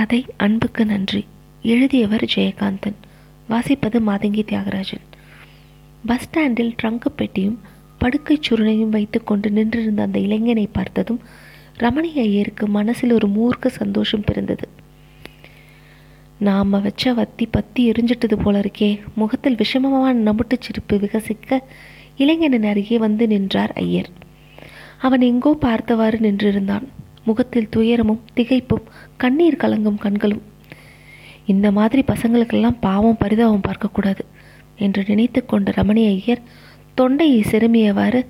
கதை அன்புக்கு நன்றி. எழுதியவர் ஜெயகாந்தன். வாசிப்பது மாதங்கி தியாகராஜன். பஸ் ஸ்டாண்டில் ட்ரங்கு பெட்டியும் படுக்கை சுருணையும் வைத்துக்கொண்டு நின்றிருந்த அந்த இளைஞனை பார்த்ததும் ரமணி ஐயருக்கு மனசில் ஒரு மூர்க்க சந்தோஷம் பிறந்தது. நாம வச்ச வத்தி பத்தி எரிஞ்சிட்டது போல இருக்கே. முகத்தில் விஷமமான நமுட்டு சிரிப்பு விகசிக்க இளைஞனின் அருகே வந்து நின்றார் ஐயர். அவன் எங்கோ பார்த்தவாறு நின்றிருந்தான். முகத்தில் துயரமும் திகைப்பும் கண்ணீர் கலங்கும் கண்களும். இந்த மாதிரி பசங்களுக்கெல்லாம் பாவம் பரிதாபம் பார்க்கக்கூடாது என்று நினைத்து கொண்ட ரமணி ஐயர் தொண்டையை செருமியவாறு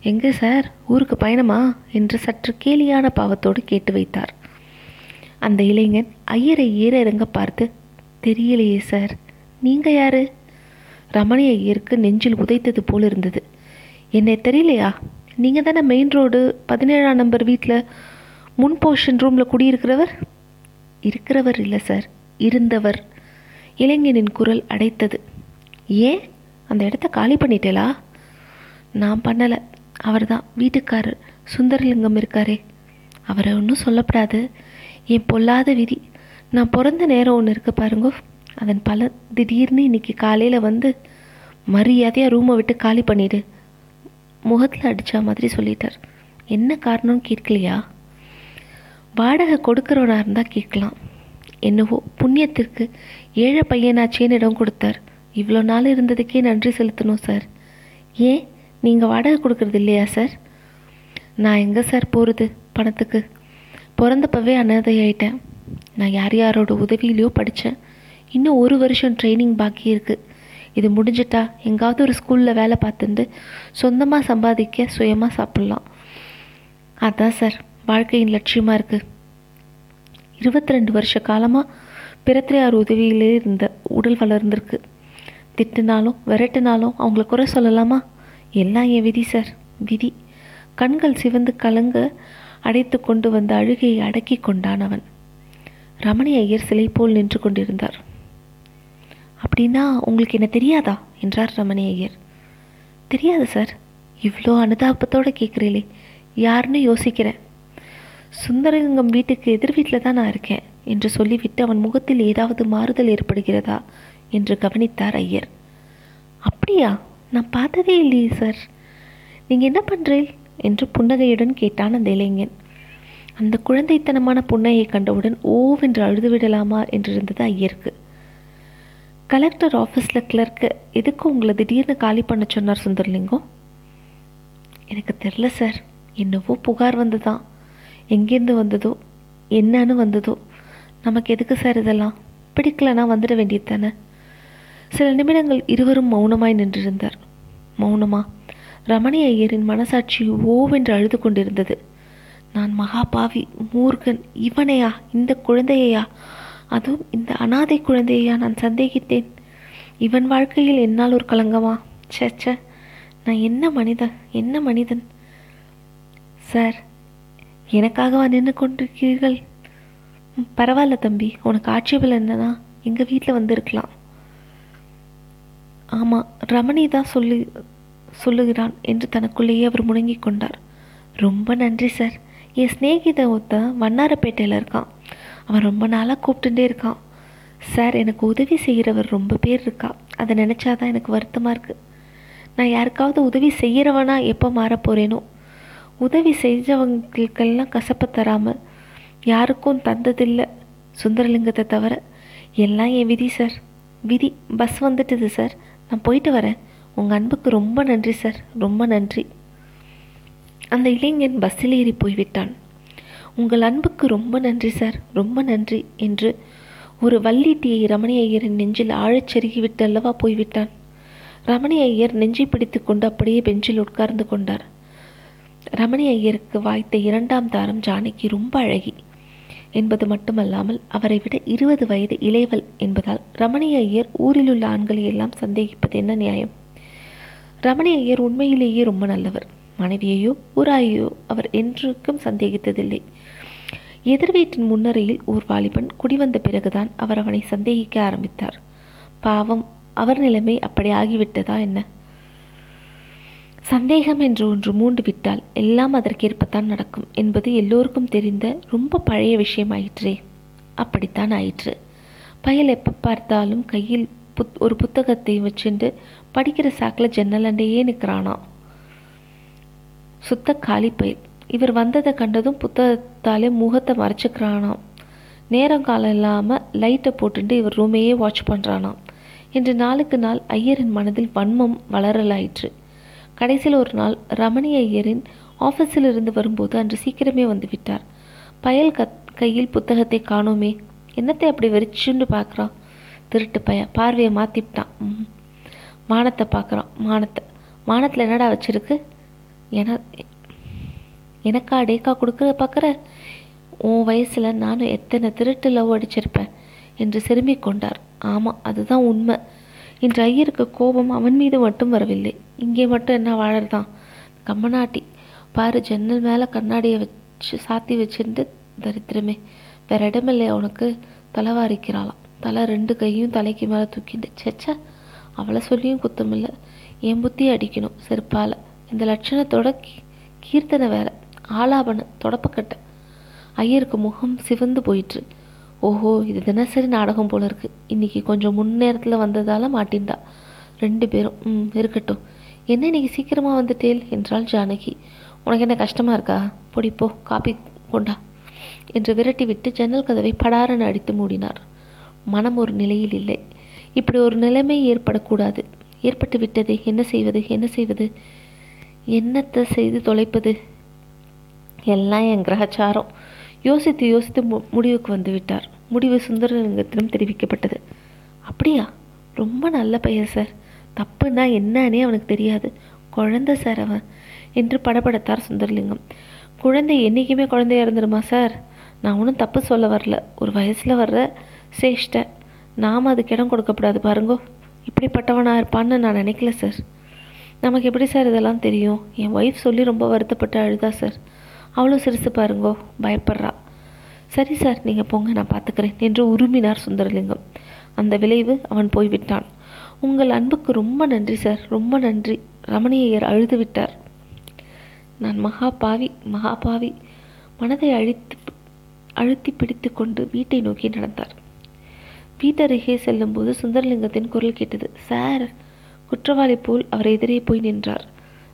எங்கே சார் ஊருக்கு பயணமா? என்று சற்று கேலியான பாவத்தோடு கேட்டு வைத்தார். அந்த இளைஞன் ஐயரை ஏற இறங்க பார்த்து தெரியலையே சார் நீங்கள் யாரு? ரமணி ஐயருக்கு நெஞ்சில் உதைத்தது போல் இருந்தது. என்னை தெரியலையா? நீங்கள் தானே மெயின் ரோடு பதினேழாம் நம்பர் வீட்டில் முன் போர்ஷன் ரூமில் குடியிருக்கிறவர்? இருக்கிறவர் இல்லை சார் இருந்தவர். இளைஞனின் குரல் அடைத்தது. ஏன்? அந்த இடத்த காலி பண்ணிட்டேலா நான் பண்ணலை. அவர் தான் வீட்டுக்காரர். சுந்தரலிங்கம் இருக்காரே. அவரை ஒன்றும் சொல்லப்படாது. என் பொல்லாத விதி. நான் பிறந்த நேரம் ஒன்று இருக்க பாருங்க. அதன் பல திடீர்னு இன்னைக்கு காலையில் வந்து மரியாதையாக ரூமை விட்டு காலி பண்ணிடு. முகத்தில் அடித்த மாதிரி சொல்லிட்டார். என்ன காரணம்னு கேட்கலையா? வாடகை கொடுக்குறவனா இருந்தால் கேட்கலாம். என்னவோ புண்ணியத்திற்கு ஏழை பையனாச்சேன்னு இடம் கொடுத்தார். இவ்வளோ நாள் இருந்ததுக்கே நன்றி செலுத்தணும் சார். ஏன்? நீங்கள் வாடகை கொடுக்கறது இல்லையா சார்? நான் எங்கே சார் போகிறது பணத்துக்கு. பிறந்தப்பவே அனாதையாயிட்டேன். நான் யார் யாரோட உதவியிலையோ படித்தேன் இன்னும் ஒரு வருஷம் ட்ரைனிங் பாக்கி இருக்குது இது முடிஞ்சிட்டா எங்காவது ஒரு ஸ்கூலில் வேலை பார்த்துட்டு சொந்தமாக சம்பாதிக்க சுயமாக சாப்பிட்லாம். அதான் சார். வாழ்க்கையின் லட்சியமாக இருக்குது இருபத்தி ரெண்டு வருஷ காலமாக பிறத்திரையார் உதவியிலே இருந்த உடல் வளர்ந்துருக்கு. திட்டுனாலும் விரட்டுனாலும் அவங்கள குறை சொல்லலாமா? எல்லாம் என் விதி சார். விதி. கண்கள் சிவந்து கலங்க அடைத்து கொண்டு வந்த அழுகையை அடக்கி கொண்டான் அவன் ரமணி ஐயர் சிலை போல் நின்று கொண்டிருந்தார். அப்படின்னா உங்களுக்கு என்ன தெரியாதா? என்றார் ரமணி ஐயர். தெரியாது சார். இவ்வளோ அனுதாபத்தோடு கேட்குறீங்களே யாருன்னு யோசிக்கிறேன். சுந்தரலிங்கம் வீட்டுக்கு எதிர் வீட்டில் தான் நான் இருக்கேன் என்று சொல்லிவிட்டு அவன் முகத்தில் ஏதாவது மாறுதல் ஏற்படுகிறதா என்று கவனித்தார் ஐயர். அப்படியா? நான் பார்த்ததே இல்லையே சார். நீங்கள் என்ன பண்ணுறீள் என்று புன்னகையுடன் கேட்டான் அந்த இளைஞன். அந்த குழந்தைத்தனமான புன்னகையை கண்டவுடன் ஓவென்று அழுது விடலாமா என்றிருந்தது ஐயருக்கு. கலெக்டர் ஆஃபீஸில் கிளர்க்கு எதுக்கு உங்களை திடீர்னு காலி பண்ண சொன்னார் சுந்தர்லிங்கம்? எனக்கு தெரில சார். என்னவோ புகார் வந்துதான் எங்கேருந்து வந்ததோ என்னன்னு வந்ததோ நமக்கு எதுக்கு சார் இதெல்லாம்? பிடிக்கலனா வந்துட வேண்டியது தானே? சில நிமிடங்கள் இருவரும் மௌனமாய் நின்றிருந்தார். மௌனமா? ரமணி ஐயரின் மனசாட்சி ஓவென்று அழுது கொண்டிருந்தது. நான் மகாபாவி மூர்கன் இவனையா இந்த குழந்தையையா? அதுவும் இந்த அனாதை குழந்தையா நான் சந்தேகித்தேன். இவன் வாழ்க்கையில் என்னால் ஒரு கலங்கமா? ச்சே ச்சே. நான் என்ன மனிதன்? என்ன மனிதன்? சார் எனக்காகவா நின்று கொண்டிருக்கிறீர்கள்? பரவாயில்ல தம்பி உனக்கு ஆட்சேபம் என்னன்னா எங்கள் வீட்டில் வந்திருக்கலாம். ஆமாம் ரமணி தான் சொல்லி சொல்லுகிறான் என்று தனக்குள்ளேயே அவர் முணங்கிக் கொண்டார். ரொம்ப நன்றி சார். என் சிநேகித ஒருத்தன் வண்ணாரப்பேட்டையில் இருக்கான். அவன் ரொம்ப நாளாக கூப்பிட்டுட்டே இருக்கான். சார் எனக்கு உதவி செய்கிறவர் ரொம்ப பேர் இருக்கா? அதை நினச்சாதான் எனக்கு வருத்தமாக இருக்குது நான் யாருக்காவது உதவி செய்கிறவனா எப்போ மாறப் போகிறேனோ உதவி செஞ்சவங்களுக்கெல்லாம் கசப்பை தராமல் யாருக்கும் தந்ததில்லை சுந்தரலிங்கத்தை தவிர. எல்லாம் என் விதி சார். விதி பஸ் வந்துட்டுது சார். நான் போயிட்டு வரேன். உங்கள் அன்புக்கு ரொம்ப நன்றி சார். ரொம்ப நன்றி. அந்த இளைஞன் பஸ்ஸில் ஏறி போய்விட்டான். உங்கள் அன்புக்கு ரொம்ப நன்றி சார். ரொம்ப நன்றி என்று ஒரு வள்ளீட்டியை ரமணி ஐயரின் நெஞ்சில் ஆழச் செருகிவிட்டு அல்லவா போய்விட்டான். ரமணி ஐயர் நெஞ்சை பிடித்து கொண்டு அப்படியே பெஞ்சில் உட்கார்ந்து கொண்டார். ரமணி ஐயருக்கு வாய்த்த இரண்டாம் தாரம் ஜானகி ரொம்ப அழகி. என்பது மட்டுமல்லாமல் அவரை விட இருபது வயது இளையவள் என்பதால் ரமணி ஐயர் ஊரில் உள்ள ஆண்களை எல்லாம் சந்தேகிப்பது என்ன நியாயம்? ரமணி ஐயர் உண்மையிலேயே ரொம்ப நல்லவர். மனைவியையோ ஊராயையோ அவர் என்றுக்கும் சந்தேகித்ததில்லை. எதிர் வீட்டின் முன்னரையில் ஓர் வாலிபன் குடிவந்த பிறகுதான் அவர் அவனை சந்தேகிக்க ஆரம்பித்தார். பாவம் அவர் நிலைமை அப்படி ஆகிவிட்டதா என்ன? சந்தேகம் என்று ஒன்று மூண்டு விட்டால் எல்லாம் அதற்கேற்பத்தான் நடக்கும் என்பது எல்லோருக்கும் தெரிந்த ரொம்ப பழைய விஷயமாயிற்றே. அப்படித்தான் ஆயிற்று. பயல் எப்போ பார்த்தாலும் கையில் புத் ஒரு புத்தகத்தை வச்சுண்டு படிக்கிற சாக்கில் ஜன்னலண்டையே நிற்கிறானா நிற்கிறானாம் சுத்த காலி பயில். இவர் வந்ததை கண்டதும் புத்தகத்தாலே முகத்தை மறைச்சிக்கிறானாம் நேரம் காலம் இல்லாமல் லைட்டை போட்டுட்டு இவர் ரூமையே வாட்ச் பண்ணுறானாம் இன்று நாளுக்கு நாள் ஐயரின் மனதில் வன்மம் வளரலாயிற்று. கடைசியில் ஒரு நாள் ரமணி ஐயரின் ஆஃபீஸில் இருந்து வரும்போது அன்று சீக்கிரமே வந்து விட்டார். பயல் கத் கையில் புத்தகத்தை காணோமே என்னத்தை அப்படி வெறிச்சுன்னு பார்க்குறான்? திருட்டு பைய பார்வையை மாற்றிவிட்டான் மானத்தை வானத்தை பார்க்குறான். வானத்தை வானத்தில் என்னடா வச்சிருக்கு? என எனக்கா டேக்கா கொடுக்குற பார்க்குற? உன் வயசில் நானும் எத்தனை திருட்டு லவ் அடிச்சிருப்பேன் என்று சிறுமிக் கொண்டார். ஆமாம் அதுதான் உண்மை. இன்று ஐயருக்கு கோபம் அவன் மீது மட்டும் வரவில்லை. இங்கே மட்டும் என்ன வாழறதான்? கம்மநாட்டி பாரு ஜன்னல் மேலே கண்ணாடியை வச்சு சாத்தி வச்சிருந்து தரித்திரமே. வேற இடமில்லை உனக்கு தலைவாரிக்கிறாளாம். தலை ரெண்டு கையும் தலைக்கு மேலே தூக்கிட்டு சேச்சா அவளை சொல்லியும் குத்தமில்லை. என் புத்தி அடிக்கணும் செருப்பால். இந்த லட்சணத்தோட கீ- கீர்த்தனை வேற. ஆலாபனை தொடப்பக்கட்டை. ஐயருக்கு முகம் சிவந்து போயிற்று. ஓஹோ இது தினசரி நாடகம் போல இருக்கு. இன்னைக்கு கொஞ்சம் முன்னேரத்தில் வந்ததால மாட்டின்டா ரெண்டு பேரும் ம் இருக்கட்டும். என்ன இன்னைக்கு சீக்கிரமாக வந்துட்டேல் என்றாள் ஜானகி. உனக்கு என்ன கஷ்டமா இருக்கா? பொடிப்போ காப்பி கொண்டா என்று விரட்டிவிட்டு ஜன்னல் கதவை படாரன் அடித்து மூடினார். மனம் ஒரு நிலையில் இல்லை. இப்படி ஒரு நிலைமை ஏற்படக்கூடாது. ஏற்பட்டு விட்டது என்ன செய்வது என்ன செய்வது? என்னத்தை செய்து தொலைப்பது? எல்லாம் என் கிரகச்சாரம். யோசித்து யோசித்து மு முடிவுக்கு வந்து விட்டார். முடிவு சுந்தரலிங்கத்திடம் தெரிவிக்கப்பட்டது. அப்படியா? ரொம்ப நல்ல பையன் சார் தப்புன்னா என்னன்னே அவனுக்கு தெரியாது. குழந்தை சார் அவன் என்று படபடத்தார் சுந்தரலிங்கம். குழந்தை என்றைக்குமே குழந்தையா இருந்துருமா சார் நான் ஒன்றும் தப்பு சொல்ல வரல. ஒரு வயசில் வர்ற சேஷ்டை. நாம் அதுக்கு இடம் கொடுக்கப்படாது பாருங்கோ. இப்படிப்பட்டவனாக இருப்பான்னு நான் நினைக்கல சார் நமக்கு எப்படி சார் இதெல்லாம் தெரியும்? என் ஒய்ஃப் சொல்லி ரொம்ப வருத்தப்பட்டு அழுதா சார் அவ்வளோ சிரிச்சு பாருங்கோ பயப்படுறா. சரி சார் நீங்கள் போங்க நான் பார்த்துக்கிறேன் என்று உருமினார் சுந்தரலிங்கம். அந்த விளைவு அவன் போய்விட்டான். உங்கள் அன்புக்கு ரொம்ப நன்றி சார் ரொம்ப நன்றி. ரமணியையர் அழுது விட்டார். நான் மகா பாவி மகா பாவி மனதை அழித்து அழுத்தி பிடித்து கொண்டு வீட்டை நோக்கி நடந்தார். வீட்டருகே செல்லும்போது சுந்தரலிங்கத்தின் குரல் கேட்டது சார்! குற்றவாளி போல் அவர் எதிரே போய் நின்றார்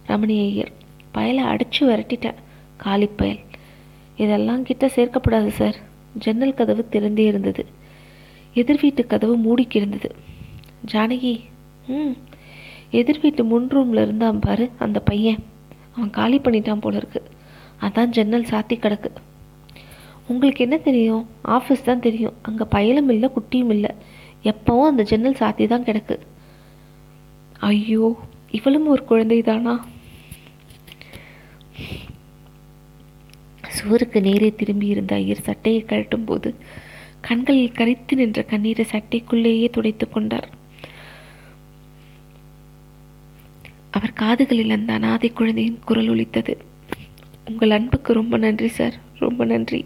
ரமணியையர். ஐயர் பயலை அடைச்சு விரட்டிட்டேன். காலிப்பயல் இதெல்லாம் கிட்ட சேர்க்கப்படாது சார் ஜன்னல் கதவு திறந்தே இருந்தது. எதிர் வீட்டு கதவு மூடிக்கிருந்தது ஜானகி ம். எதிர் வீட்டு முன் ரூம்ல இருந்தான் பாரு அந்த பையன். அவன் காலி பண்ணிட்டான் போல இருக்கு. அதான் ஜன்னல் சாத்தி கிடக்கு. உங்களுக்கு என்ன தெரியும்? ஆஃபீஸ் தான் தெரியும். அங்கே பயலும் இல்லை குட்டியும் இல்லை. எப்பவும் அந்த ஜன்னல் சாத்தி தான் கிடக்கு. ஐயோ இவளும் ஒரு குழந்தை தானா சுவருக்கு நேரே திரும்பியிருந்த ஐயர் சட்டையை கழட்டும் போது கண்களில் கரைத்து நின்ற கண்ணீரை சட்டைக்குள்ளேயே துடைத்து கொண்டார். அவர் காதுகளில் அந்த அனாதை குழந்தையின் குரல் ஒலித்தது. உங்கள் அன்புக்கு ரொம்ப நன்றி சார். ரொம்ப நன்றி.